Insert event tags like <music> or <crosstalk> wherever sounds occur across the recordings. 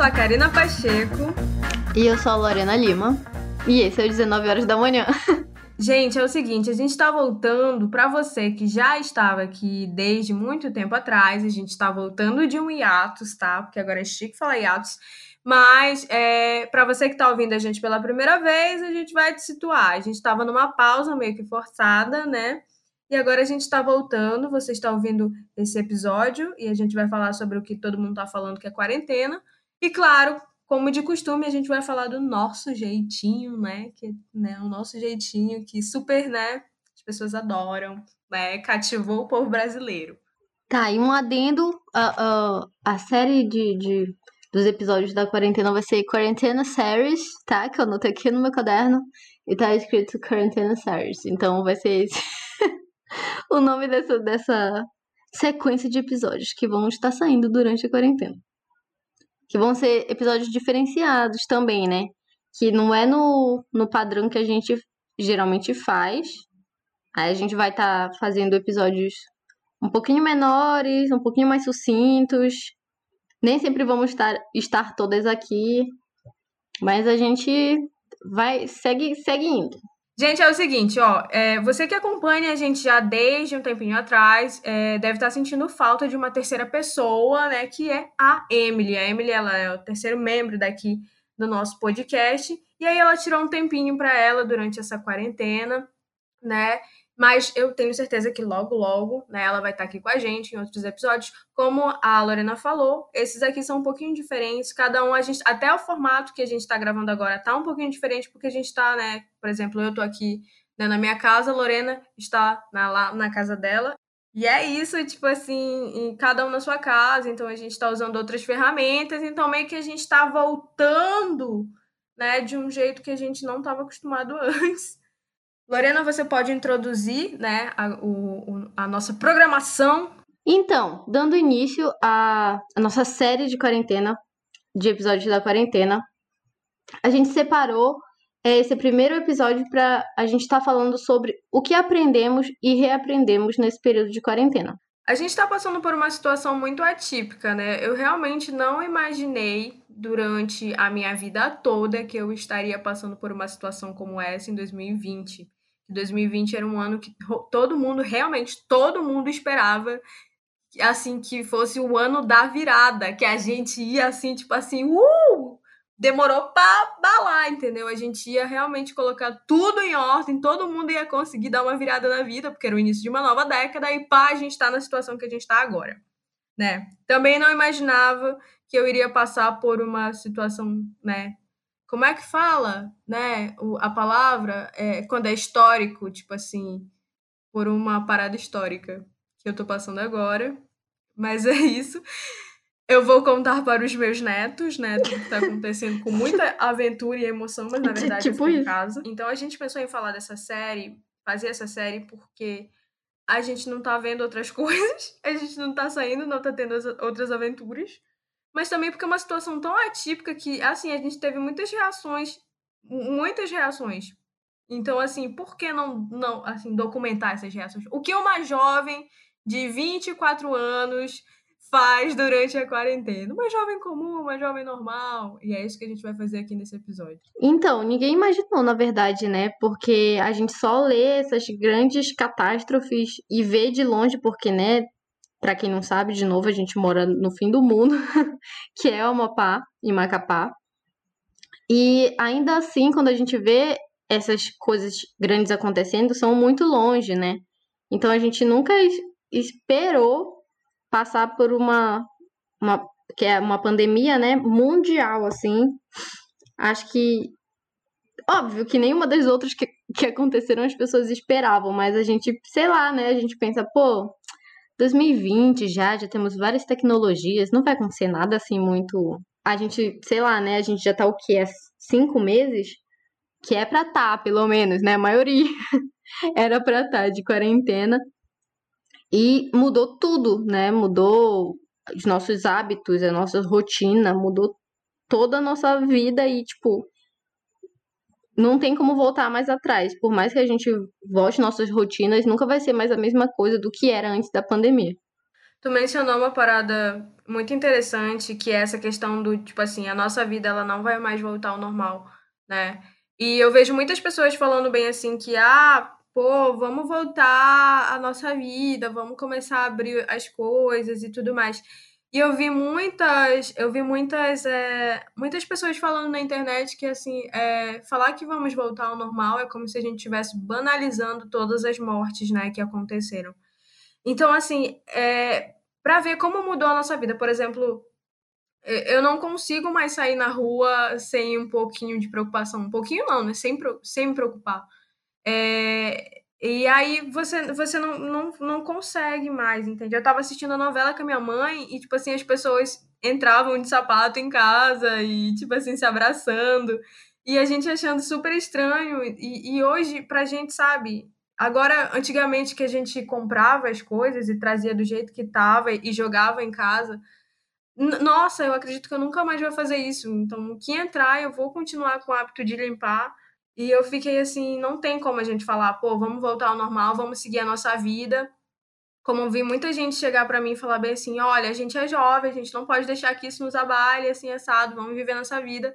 sou a Karina Pacheco. E eu sou a Lorena Lima. E esse é o 19 horas da manhã. <laughs> Gente, é o seguinte, a gente está voltando para você que já estava aqui desde muito tempo atrás, a gente está voltando de um hiatus, tá? Porque agora é chique falar hiatus. Mas é, para você que está ouvindo a gente pela primeira vez, a gente vai te situar. A gente estava numa pausa meio que forçada, né? E agora a gente está voltando. Você está ouvindo esse episódio e a gente vai falar sobre o que todo mundo está falando, que é quarentena. E claro, como de costume, a gente vai falar do nosso jeitinho, né? Que, né, o nosso jeitinho que super, né? As pessoas adoram, né? Cativou o povo brasileiro. Tá, e um adendo, a, a, a série de, de, dos episódios da quarentena vai ser Quarentena Series, tá? Que eu anotei aqui no meu caderno e tá escrito Quarentena Series. Então vai ser esse <laughs> o nome dessa, dessa sequência de episódios que vão estar saindo durante a quarentena que vão ser episódios diferenciados também, né? Que não é no, no padrão que a gente geralmente faz. Aí a gente vai estar tá fazendo episódios um pouquinho menores, um pouquinho mais sucintos. Nem sempre vamos estar, estar todas aqui, mas a gente vai segue, segue indo. Gente, é o seguinte, ó, é, você que acompanha a gente já desde um tempinho atrás, é, deve estar sentindo falta de uma terceira pessoa, né, que é a Emily. A Emily, ela é o terceiro membro daqui do nosso podcast, e aí ela tirou um tempinho para ela durante essa quarentena, né, mas eu tenho certeza que logo, logo, né, ela vai estar aqui com a gente em outros episódios. Como a Lorena falou, esses aqui são um pouquinho diferentes. Cada um, a gente, até o formato que a gente está gravando agora tá um pouquinho diferente, porque a gente está, né, por exemplo, eu tô aqui né, na minha casa, a Lorena está na, lá na casa dela. E é isso, tipo assim, cada um na sua casa, então a gente está usando outras ferramentas, então meio que a gente está voltando, né, de um jeito que a gente não estava acostumado <laughs> antes. Lorena, você pode introduzir né, a, o, a nossa programação? Então, dando início à, à nossa série de quarentena, de episódios da quarentena, a gente separou é, esse primeiro episódio para a gente estar tá falando sobre o que aprendemos e reaprendemos nesse período de quarentena. A gente está passando por uma situação muito atípica, né? Eu realmente não imaginei durante a minha vida toda que eu estaria passando por uma situação como essa em 2020. 2020 era um ano que todo mundo, realmente, todo mundo esperava assim que fosse o ano da virada, que a gente ia assim, tipo assim, uh! Demorou pra balar, entendeu? A gente ia realmente colocar tudo em ordem, todo mundo ia conseguir dar uma virada na vida, porque era o início de uma nova década, e pá, a gente tá na situação que a gente tá agora, né? Também não imaginava que eu iria passar por uma situação, né, como é que fala, né, a palavra é, quando é histórico, tipo assim, por uma parada histórica que eu tô passando agora. Mas é <laughs> isso. Eu vou contar para os meus netos, né, tudo que tá acontecendo com muita <laughs> aventura e emoção, mas na <laughs> verdade tipo eu fico em casa. Então a gente pensou em falar dessa série, fazer essa série porque a gente não tá vendo outras coisas, a gente não tá saindo, não tá tendo outras aventuras mas também porque é uma situação tão atípica que, assim, a gente teve muitas reações, muitas reações. Então, assim, por que não, não assim, documentar essas reações? O que uma jovem de 24 anos faz durante a quarentena? Uma jovem comum, uma jovem normal. E é isso que a gente vai fazer aqui nesse episódio. Então, ninguém imaginou, na verdade, né? Porque a gente só lê essas grandes catástrofes e vê de longe, porque, né? Para quem não sabe, de novo, a gente mora no fim do mundo, <laughs> que é o Amapá, em Macapá. E ainda assim, quando a gente vê essas coisas grandes acontecendo, são muito longe, né? Então a gente nunca esperou passar por uma, uma que é uma pandemia, né, mundial assim. Acho que óbvio que nenhuma das outras que, que aconteceram as pessoas esperavam, mas a gente, sei lá, né, a gente pensa, pô, 2020 já, já temos várias tecnologias, não vai acontecer nada assim muito. A gente, sei lá, né? A gente já tá o quê? É cinco meses? Que é pra tá, pelo menos, né? A maioria <laughs> era pra tá de quarentena. E mudou tudo, né? Mudou os nossos hábitos, a nossa rotina, mudou toda a nossa vida e, tipo, não tem como voltar mais atrás. Por mais que a gente volte nossas rotinas, nunca vai ser mais a mesma coisa do que era antes da pandemia. Tu mencionou uma parada muito interessante, que é essa questão do, tipo assim, a nossa vida ela não vai mais voltar ao normal, né? E eu vejo muitas pessoas falando bem assim que, ah, pô, vamos voltar à nossa vida, vamos começar a abrir as coisas e tudo mais. E eu vi muitas, eu vi muitas, é, muitas pessoas falando na internet que assim, é, falar que vamos voltar ao normal é como se a gente estivesse banalizando todas as mortes, né, que aconteceram. Então, assim, é, para ver como mudou a nossa vida, por exemplo, eu não consigo mais sair na rua sem um pouquinho de preocupação. Um pouquinho não, né? Sem, sem me preocupar. É, e aí você, você não, não, não consegue mais, entende? Eu tava assistindo a novela com a minha mãe e, tipo assim, as pessoas entravam de sapato em casa e, tipo assim, se abraçando. E a gente achando super estranho. E, e hoje, pra gente, sabe, Agora, antigamente que a gente comprava as coisas e trazia do jeito que tava e jogava em casa, nossa, eu acredito que eu nunca mais vou fazer isso. Então, o que entrar, eu vou continuar com o hábito de limpar. E eu fiquei assim, não tem como a gente falar, pô, vamos voltar ao normal, vamos seguir a nossa vida. Como vi muita gente chegar para mim e falar bem assim, olha, a gente é jovem, a gente não pode deixar que isso nos abale, assim, assado, vamos viver nossa vida.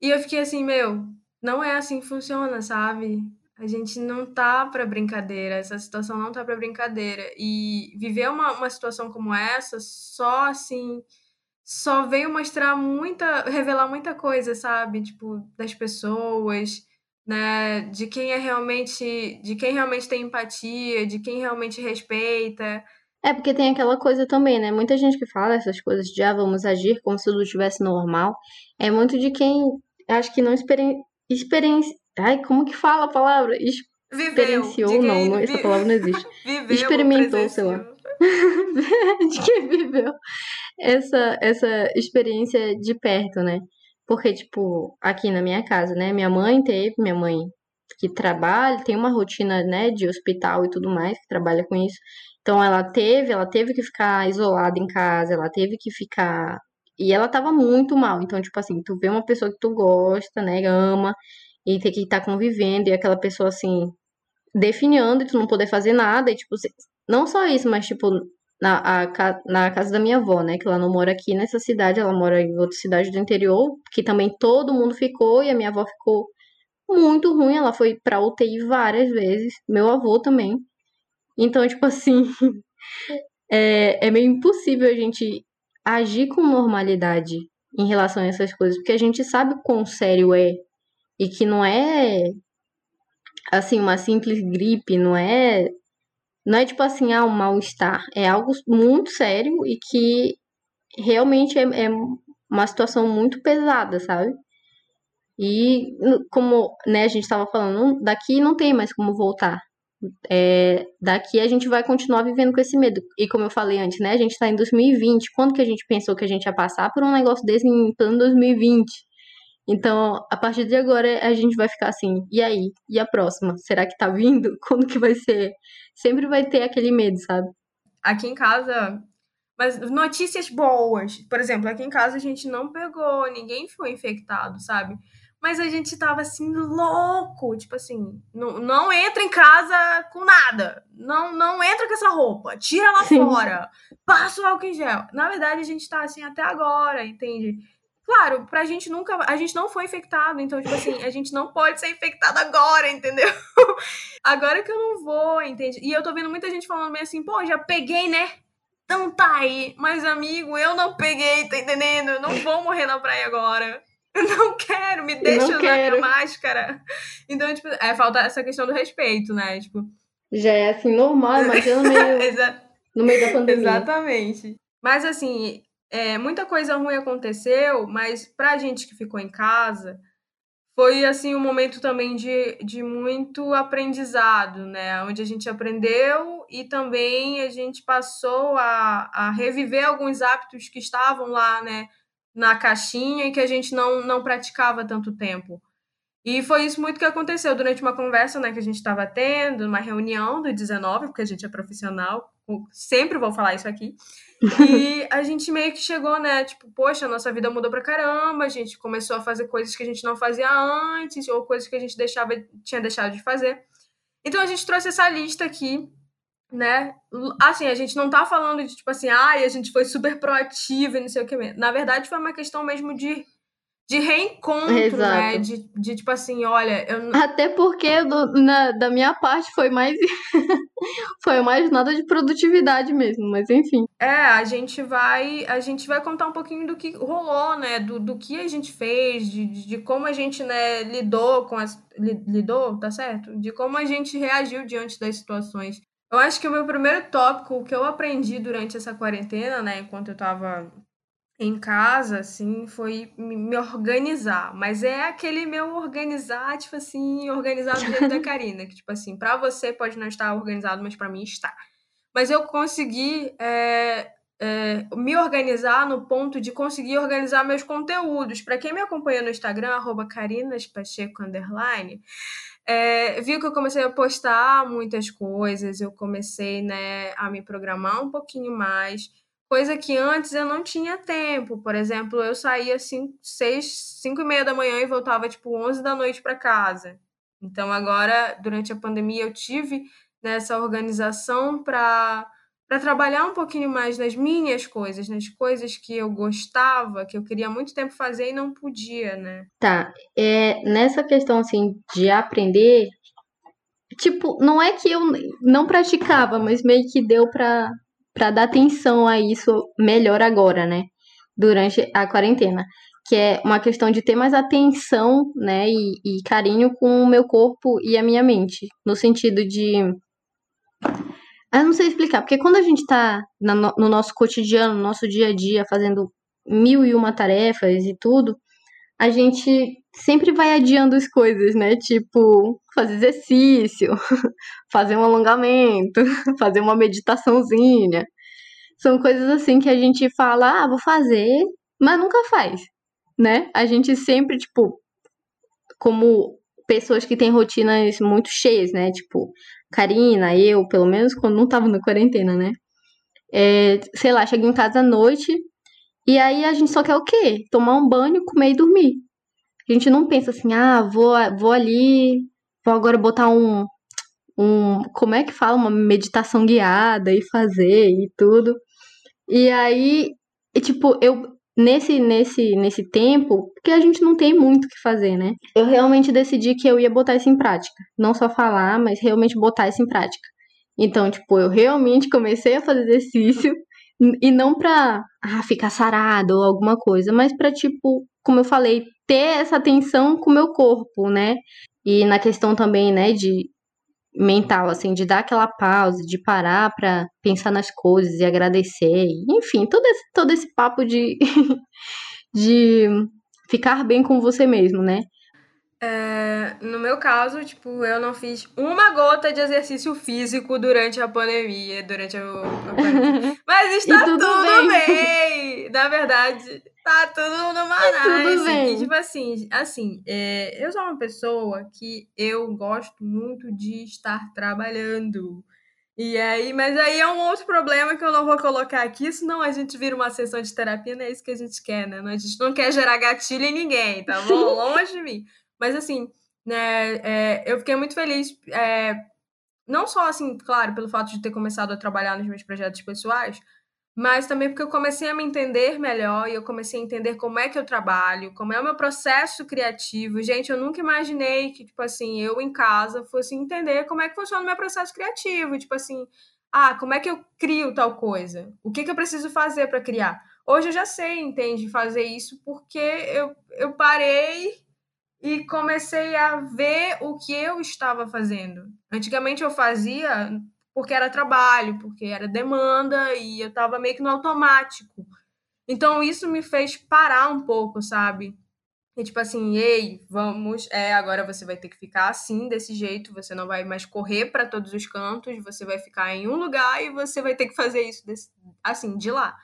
E eu fiquei assim, meu, não é assim que funciona, sabe? A gente não tá para brincadeira, essa situação não tá para brincadeira. E viver uma, uma situação como essa, só assim, só veio mostrar muita, revelar muita coisa, sabe? Tipo, das pessoas, né? De quem é realmente, de quem realmente tem empatia, de quem realmente respeita. É porque tem aquela coisa também, né? Muita gente que fala essas coisas de ah, vamos agir como se tudo estivesse normal. É muito de quem acho que não experi experiência Ai, como que fala a palavra? Experienciou, viveu, não, não, essa palavra não existe. <laughs> viveu, Experimentou, sei lá. <laughs> de quem viveu essa, essa experiência de perto, né? Porque, tipo, aqui na minha casa, né? Minha mãe teve, minha mãe que trabalha, tem uma rotina, né, de hospital e tudo mais, que trabalha com isso. Então ela teve, ela teve que ficar isolada em casa, ela teve que ficar e ela tava muito mal. Então, tipo assim, tu vê uma pessoa que tu gosta, né, ama, e ter que estar tá convivendo, e aquela pessoa assim, definhando e tu não poder fazer nada, e tipo, não só isso, mas tipo, na, a, na casa da minha avó, né, que ela não mora aqui nessa cidade, ela mora em outra cidade do interior, que também todo mundo ficou, e a minha avó ficou muito ruim, ela foi pra UTI várias vezes, meu avô também. Então, tipo assim, <laughs> é, é meio impossível a gente agir com normalidade em relação a essas coisas, porque a gente sabe quão sério é e que não é assim uma simples gripe, não é não é tipo assim, ah, um mal-estar, é algo muito sério e que realmente é, é uma situação muito pesada, sabe? E como né, a gente estava falando, daqui não tem mais como voltar. É, daqui a gente vai continuar vivendo com esse medo. E como eu falei antes, né? A gente está em 2020. Quando que a gente pensou que a gente ia passar por um negócio desse em plano 2020? Então, a partir de agora, a gente vai ficar assim, e aí? E a próxima? Será que tá vindo? <laughs> Quando que vai ser? Sempre vai ter aquele medo, sabe? Aqui em casa, mas notícias boas. Por exemplo, aqui em casa a gente não pegou, ninguém foi infectado, sabe? Mas a gente tava assim, louco. Tipo assim, não, não entra em casa com nada. Não, não entra com essa roupa. Tira lá Sim. fora. Passa o álcool em gel. Na verdade, a gente tá assim até agora, entende? Claro, pra gente nunca. A gente não foi infectado, então, tipo assim, a gente não pode ser infectado agora, entendeu? <laughs> agora que eu não vou, entende? E eu tô vendo muita gente falando bem assim, pô, já peguei, né? Então tá aí. Mas, amigo, eu não peguei, tá entendendo? Eu não vou morrer na praia agora. Eu não quero, me deixa usar quero. minha máscara. Então, tipo, é falta essa questão do respeito, né? Tipo. Já é assim, normal, imagina no meio, <laughs> no meio da pandemia. Exatamente. Mas assim, é, muita coisa ruim aconteceu, mas pra gente que ficou em casa, foi assim um momento também de, de muito aprendizado, né? Onde a gente aprendeu e também a gente passou a, a reviver alguns hábitos que estavam lá, né? Na caixinha e que a gente não, não praticava tanto tempo. E foi isso muito que aconteceu durante uma conversa né, que a gente estava tendo, uma reunião do 19, porque a gente é profissional, sempre vou falar isso aqui. <laughs> E a gente meio que chegou, né? Tipo, poxa, nossa vida mudou pra caramba, a gente começou a fazer coisas que a gente não fazia antes, ou coisas que a gente deixava, tinha deixado de fazer. Então a gente trouxe essa lista aqui né? Assim, a gente não tá falando de tipo assim, ai, ah, a gente foi super proativa e não sei o que mesmo. Na verdade, foi uma questão mesmo de de reencontro, né? Exato. né? De, de tipo assim, olha, eu Até porque do, na, da minha parte foi mais <laughs> foi mais nada de produtividade mesmo, mas enfim. É, a gente vai a gente vai contar um pouquinho do que rolou, né? Do, do que a gente fez, de, de como a gente, né, lidou com as lidou, tá certo? De como a gente reagiu diante das situações. Eu acho que o meu primeiro tópico, o que eu aprendi durante essa quarentena, né, enquanto eu tava em casa, assim, foi me organizar. Mas é aquele meu organizar, tipo assim, organizar do jeito da <laughs> Karina. Que, tipo assim, pra você pode não estar organizado, mas para mim está. Mas eu consegui é, é, me organizar no ponto de conseguir organizar meus conteúdos. Para quem me acompanha no Instagram, arroba carinaspacheco, underline, é, viu que eu comecei a postar muitas coisas, eu comecei, né, a me programar um pouquinho mais coisa que antes eu não tinha tempo. Por exemplo, eu saía assim, seis, cinco e meia da manhã e voltava tipo onze da noite para casa. Então agora, durante a pandemia, eu tive nessa organização para para trabalhar um pouquinho mais nas minhas coisas, nas coisas que eu gostava, que eu queria muito tempo fazer e não podia, né? Tá. É, nessa questão assim de aprender, tipo, não é que eu não praticava, mas meio que deu para para dar atenção a isso melhor agora, né? Durante a quarentena. Que é uma questão de ter mais atenção, né? E, e carinho com o meu corpo e a minha mente. No sentido de. Eu não sei explicar, porque quando a gente tá no nosso cotidiano, no nosso dia a dia, fazendo mil e uma tarefas e tudo, a gente sempre vai adiando as coisas, né? Tipo, fazer exercício, <laughs> fazer um alongamento, <laughs> fazer uma meditaçãozinha. São coisas assim que a gente fala, ah, vou fazer, mas nunca faz, né? A gente sempre, tipo, como pessoas que têm rotinas muito cheias, né? Tipo, Karina, eu, pelo menos quando não tava na quarentena, né? É, sei lá, chega em casa à noite e aí a gente só quer o quê? Tomar um banho, comer e dormir. A gente não pensa assim, ah, vou, vou ali, vou agora botar um, um, como é que fala, uma meditação guiada e fazer e tudo. E aí, e, tipo, eu nesse nesse nesse tempo, porque a gente não tem muito o que fazer, né? Eu realmente decidi que eu ia botar isso em prática, não só falar, mas realmente botar isso em prática. Então, tipo, eu realmente comecei a fazer exercício e não pra ah, ficar sarado ou alguma coisa, mas pra, tipo, como eu falei, ter essa atenção com o meu corpo, né? E na questão também, né, de mental, assim, de dar aquela pausa, de parar para pensar nas coisas e agradecer, enfim, todo esse, todo esse papo de, <laughs> de ficar bem com você mesmo, né? É, no meu caso, tipo, eu não fiz uma gota de exercício físico durante a pandemia, durante a, a pandemia. Mas está tudo, tudo bem. bem. Na verdade, tá tudo numa nice. E, tipo assim, assim é, eu sou uma pessoa que eu gosto muito de estar trabalhando. E aí, mas aí é um outro problema que eu não vou colocar aqui, senão a gente vira uma sessão de terapia, não é isso que a gente quer, né? A gente não quer gerar gatilho em ninguém, tá bom? <laughs> Longe de mim. Mas assim, né, é, eu fiquei muito feliz, é, não só assim, claro, pelo fato de ter começado a trabalhar nos meus projetos pessoais, mas também porque eu comecei a me entender melhor e eu comecei a entender como é que eu trabalho, como é o meu processo criativo. Gente, eu nunca imaginei que, tipo assim, eu em casa fosse entender como é que funciona o meu processo criativo. Tipo assim, ah, como é que eu crio tal coisa? O que, que eu preciso fazer para criar? Hoje eu já sei, entende, fazer isso porque eu, eu parei e comecei a ver o que eu estava fazendo. Antigamente eu fazia porque era trabalho, porque era demanda e eu estava meio que no automático. Então isso me fez parar um pouco, sabe? E tipo assim, ei, vamos, é, agora você vai ter que ficar assim, desse jeito, você não vai mais correr para todos os cantos, você vai ficar em um lugar e você vai ter que fazer isso desse, assim, de lá.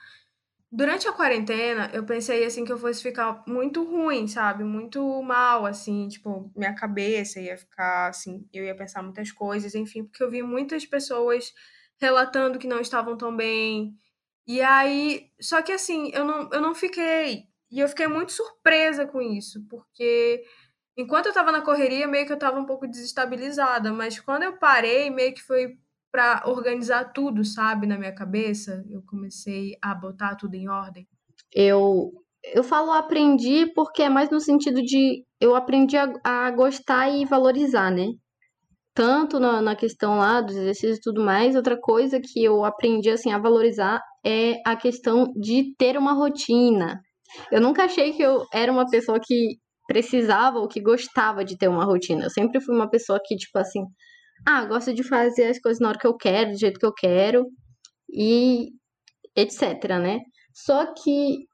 Durante a quarentena, eu pensei assim que eu fosse ficar muito ruim, sabe? Muito mal, assim, tipo, minha cabeça ia ficar assim, eu ia pensar muitas coisas, enfim, porque eu vi muitas pessoas relatando que não estavam tão bem. E aí, só que assim, eu não, eu não fiquei. E eu fiquei muito surpresa com isso, porque enquanto eu tava na correria, meio que eu tava um pouco desestabilizada, mas quando eu parei, meio que foi para organizar tudo, sabe, na minha cabeça. Eu comecei a botar tudo em ordem. Eu eu falo aprendi porque é mais no sentido de eu aprendi a, a gostar e valorizar, né? Tanto na, na questão lá dos exercícios e tudo mais, outra coisa que eu aprendi assim a valorizar é a questão de ter uma rotina. Eu nunca achei que eu era uma pessoa que precisava ou que gostava de ter uma rotina. Eu sempre fui uma pessoa que, tipo assim, ah, gosto de fazer as coisas na hora que eu quero, do jeito que eu quero e etc, né? Só que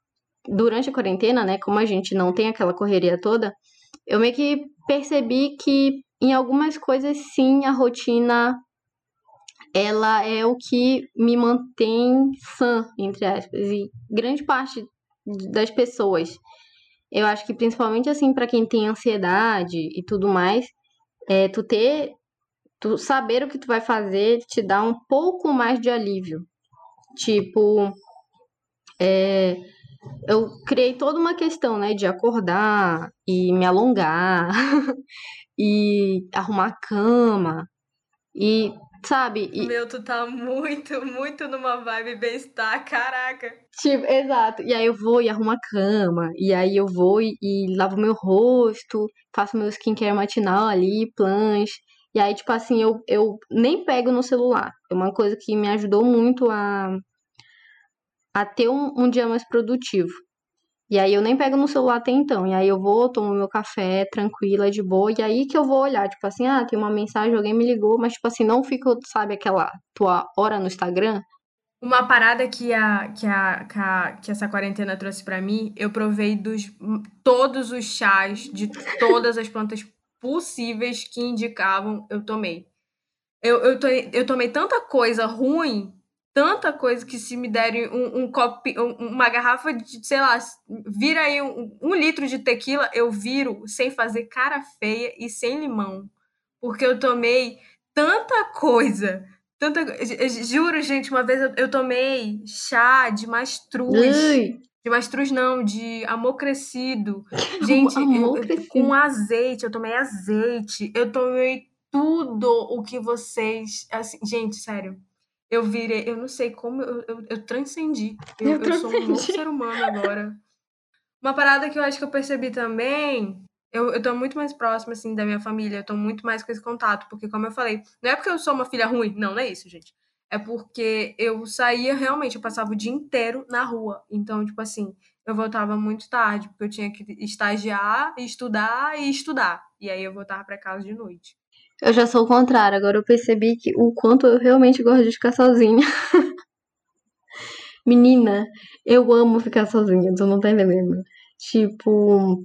durante a quarentena, né, como a gente não tem aquela correria toda, eu meio que percebi que em algumas coisas sim a rotina ela é o que me mantém sã, entre aspas, e grande parte das pessoas. Eu acho que principalmente assim para quem tem ansiedade e tudo mais, é tu ter tu saber o que tu vai fazer te dá um pouco mais de alívio. Tipo, é, eu criei toda uma questão, né, de acordar e me alongar <laughs> e arrumar a cama e sabe? E... Meu, tu tá muito, muito numa vibe bem-estar, caraca. Tipo, exato. E aí eu vou e arrumo a cama, e aí eu vou e, e lavo meu rosto, faço meu skincare matinal ali, planche. E aí, tipo assim, eu, eu nem pego no celular. É uma coisa que me ajudou muito a, a ter um, um dia mais produtivo. E aí eu nem pego no celular até então. E aí eu vou, tomo meu café, tranquila, de boa. E aí que eu vou olhar, tipo assim, ah, tem uma mensagem, alguém me ligou, mas tipo assim, não fica, sabe, aquela tua hora no Instagram. Uma parada que a, que a, que, a, que essa quarentena trouxe para mim, eu provei dos todos os chás de todas as plantas possíveis que indicavam, eu tomei. Eu, eu, to, eu tomei tanta coisa ruim, tanta coisa que se me derem um, um copo, um, uma garrafa de, sei lá, vira aí um, um litro de tequila, eu viro sem fazer cara feia e sem limão. Porque eu tomei tanta coisa. Tanta, juro, gente, uma vez eu, eu tomei chá de mastruz. Ui. De mastruz não, de amor crescido. <laughs> Gente, amor eu, crescido. com azeite, eu tomei azeite, eu tomei tudo o que vocês. Assim, gente, sério. Eu virei, eu não sei como, eu, eu, eu transcendi. Eu, eu, eu sou um novo ser humano agora. Uma parada que eu acho que eu percebi também eu, eu tô muito mais próxima, assim, da minha família, eu tô muito mais com esse contato, porque, como eu falei, não é porque eu sou uma filha ruim, não, não é isso, gente é porque eu saía realmente, eu passava o dia inteiro na rua. Então, tipo assim, eu voltava muito tarde, porque eu tinha que estagiar, estudar e estudar. E aí eu voltava para casa de noite. Eu já sou o contrário, agora eu percebi que o quanto eu realmente gosto de ficar sozinha. <laughs> Menina, eu amo ficar sozinha, tu não tá entendendo. Tipo,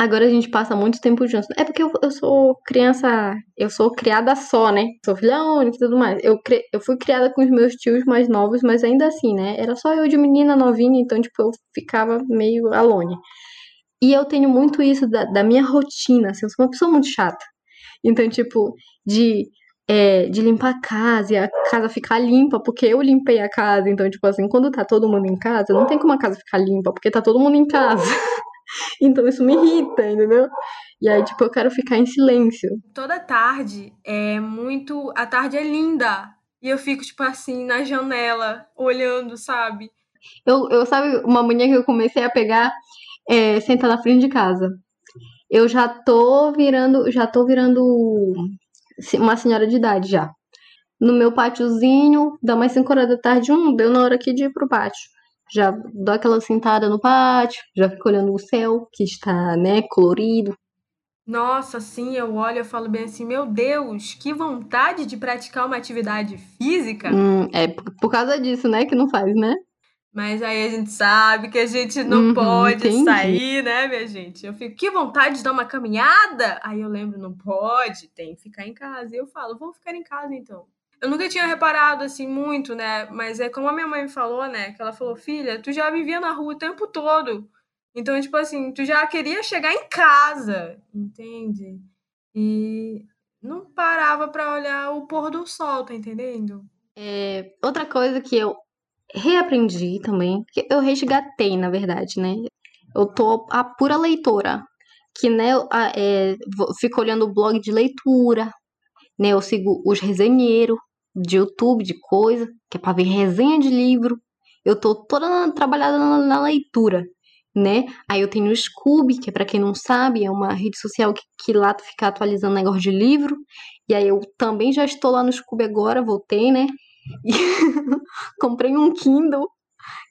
Agora a gente passa muito tempo juntos. É porque eu, eu sou criança, eu sou criada só, né? Sou filha única e tudo mais. Eu, cre, eu fui criada com os meus tios mais novos, mas ainda assim, né? Era só eu de menina novinha, então, tipo, eu ficava meio alone. E eu tenho muito isso da, da minha rotina, assim, eu sou uma pessoa muito chata. Então, tipo, de, é, de limpar a casa e a casa ficar limpa, porque eu limpei a casa. Então, tipo assim, quando tá todo mundo em casa, não tem como a casa ficar limpa, porque tá todo mundo em casa. <laughs> Então isso me irrita, entendeu? E aí, tipo, eu quero ficar em silêncio. Toda tarde é muito. A tarde é linda. E eu fico, tipo assim, na janela, olhando, sabe? Eu, eu sabe, uma mania que eu comecei a pegar é sentar na frente de casa. Eu já tô virando, já tô virando uma senhora de idade já. No meu pátiozinho, dá mais 5 horas da tarde, um, deu na hora aqui de ir pro pátio já dou aquela sentada no pátio, já fico olhando o céu, que está, né, colorido. Nossa, sim, eu olho e falo bem assim, meu Deus, que vontade de praticar uma atividade física. Hum, é por causa disso, né, que não faz, né? Mas aí a gente sabe que a gente não uhum, pode entendi. sair, né, minha gente? Eu fico, que vontade de dar uma caminhada? Aí eu lembro, não pode, tem que ficar em casa. E eu falo, vou ficar em casa então. Eu nunca tinha reparado assim muito, né? Mas é como a minha mãe falou, né? Que ela falou, filha, tu já vivia na rua o tempo todo. Então, tipo assim, tu já queria chegar em casa, entende? E não parava para olhar o pôr do sol, tá entendendo? É, outra coisa que eu reaprendi também, que eu resgatei, na verdade, né? Eu tô a pura leitora, que né, é, fico olhando o blog de leitura, né? Eu sigo os resenheiros de YouTube, de coisa, que é pra ver resenha de livro. Eu tô toda trabalhada na, na leitura, né? Aí eu tenho o Scooby, que é para quem não sabe, é uma rede social que, que lá tu fica atualizando negócio de livro. E aí eu também já estou lá no Scooby agora, voltei, né? E <laughs> comprei um Kindle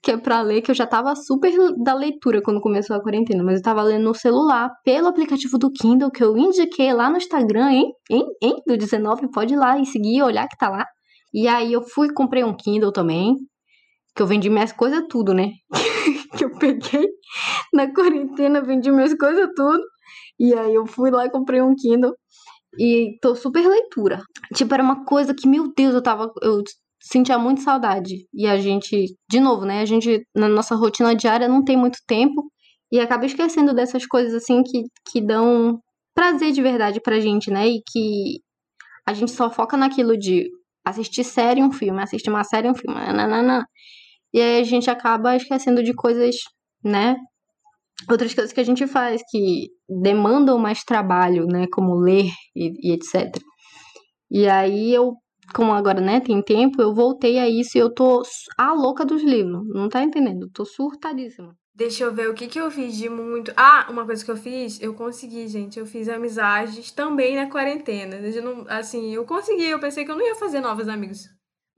que é para ler, que eu já tava super da leitura quando começou a quarentena, mas eu tava lendo no celular, pelo aplicativo do Kindle, que eu indiquei lá no Instagram, hein? Hein? Hein? Do 19, pode ir lá e seguir, olhar que tá lá. E aí eu fui comprei um Kindle também, que eu vendi minhas coisas tudo, né? <laughs> que eu peguei na quarentena, vendi minhas coisas tudo. E aí eu fui lá e comprei um Kindle. E tô super leitura. Tipo, era uma coisa que, meu Deus, eu tava. Eu sentia muito saudade. E a gente, de novo, né? A gente, na nossa rotina diária, não tem muito tempo. E acaba esquecendo dessas coisas assim que, que dão prazer de verdade pra gente, né? E que a gente só foca naquilo de assistir série um filme, assistir uma série um filme, nananana. E aí a gente acaba esquecendo de coisas, né? Outras coisas que a gente faz que demandam mais trabalho, né? Como ler e, e etc. E aí eu, como agora, né, tem tempo, eu voltei a isso e eu tô a louca dos livros. Não tá entendendo? tô surtadíssima. Deixa eu ver o que, que eu fiz de muito. Ah, uma coisa que eu fiz, eu consegui, gente. Eu fiz amizades também na quarentena. Eu não, assim, eu consegui. Eu pensei que eu não ia fazer novos amigos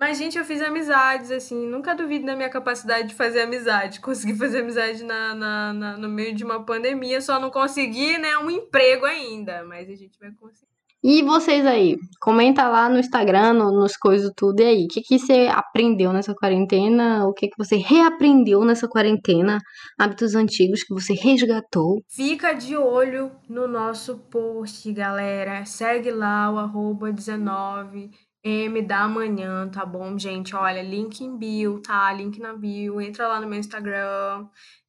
mas, gente, eu fiz amizades, assim, nunca duvido da minha capacidade de fazer amizade. <laughs> Consegui fazer amizade na, na, na, no meio de uma pandemia, só não consegui, né, um emprego ainda, mas a gente vai conseguir. E vocês aí? Comenta lá no Instagram, no, nos coisas tudo. E aí, o que, que você aprendeu nessa quarentena? O que, que você reaprendeu nessa quarentena? Hábitos antigos que você resgatou? Fica de olho no nosso post, galera. Segue lá o arroba 19 M da manhã, tá bom, gente? Olha, link em bio, tá? Link na bio, entra lá no meu Instagram,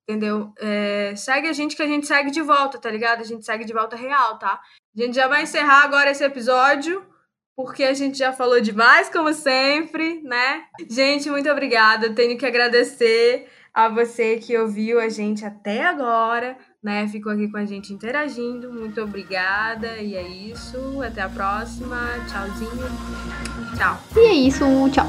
entendeu? É, segue a gente que a gente segue de volta, tá ligado? A gente segue de volta real, tá? A gente já vai encerrar agora esse episódio, porque a gente já falou demais, como sempre, né? Gente, muito obrigada. Tenho que agradecer a você que ouviu a gente até agora né? Ficou aqui com a gente interagindo. Muito obrigada. E é isso. Até a próxima. Tchauzinho. Tchau. E é isso. Tchau.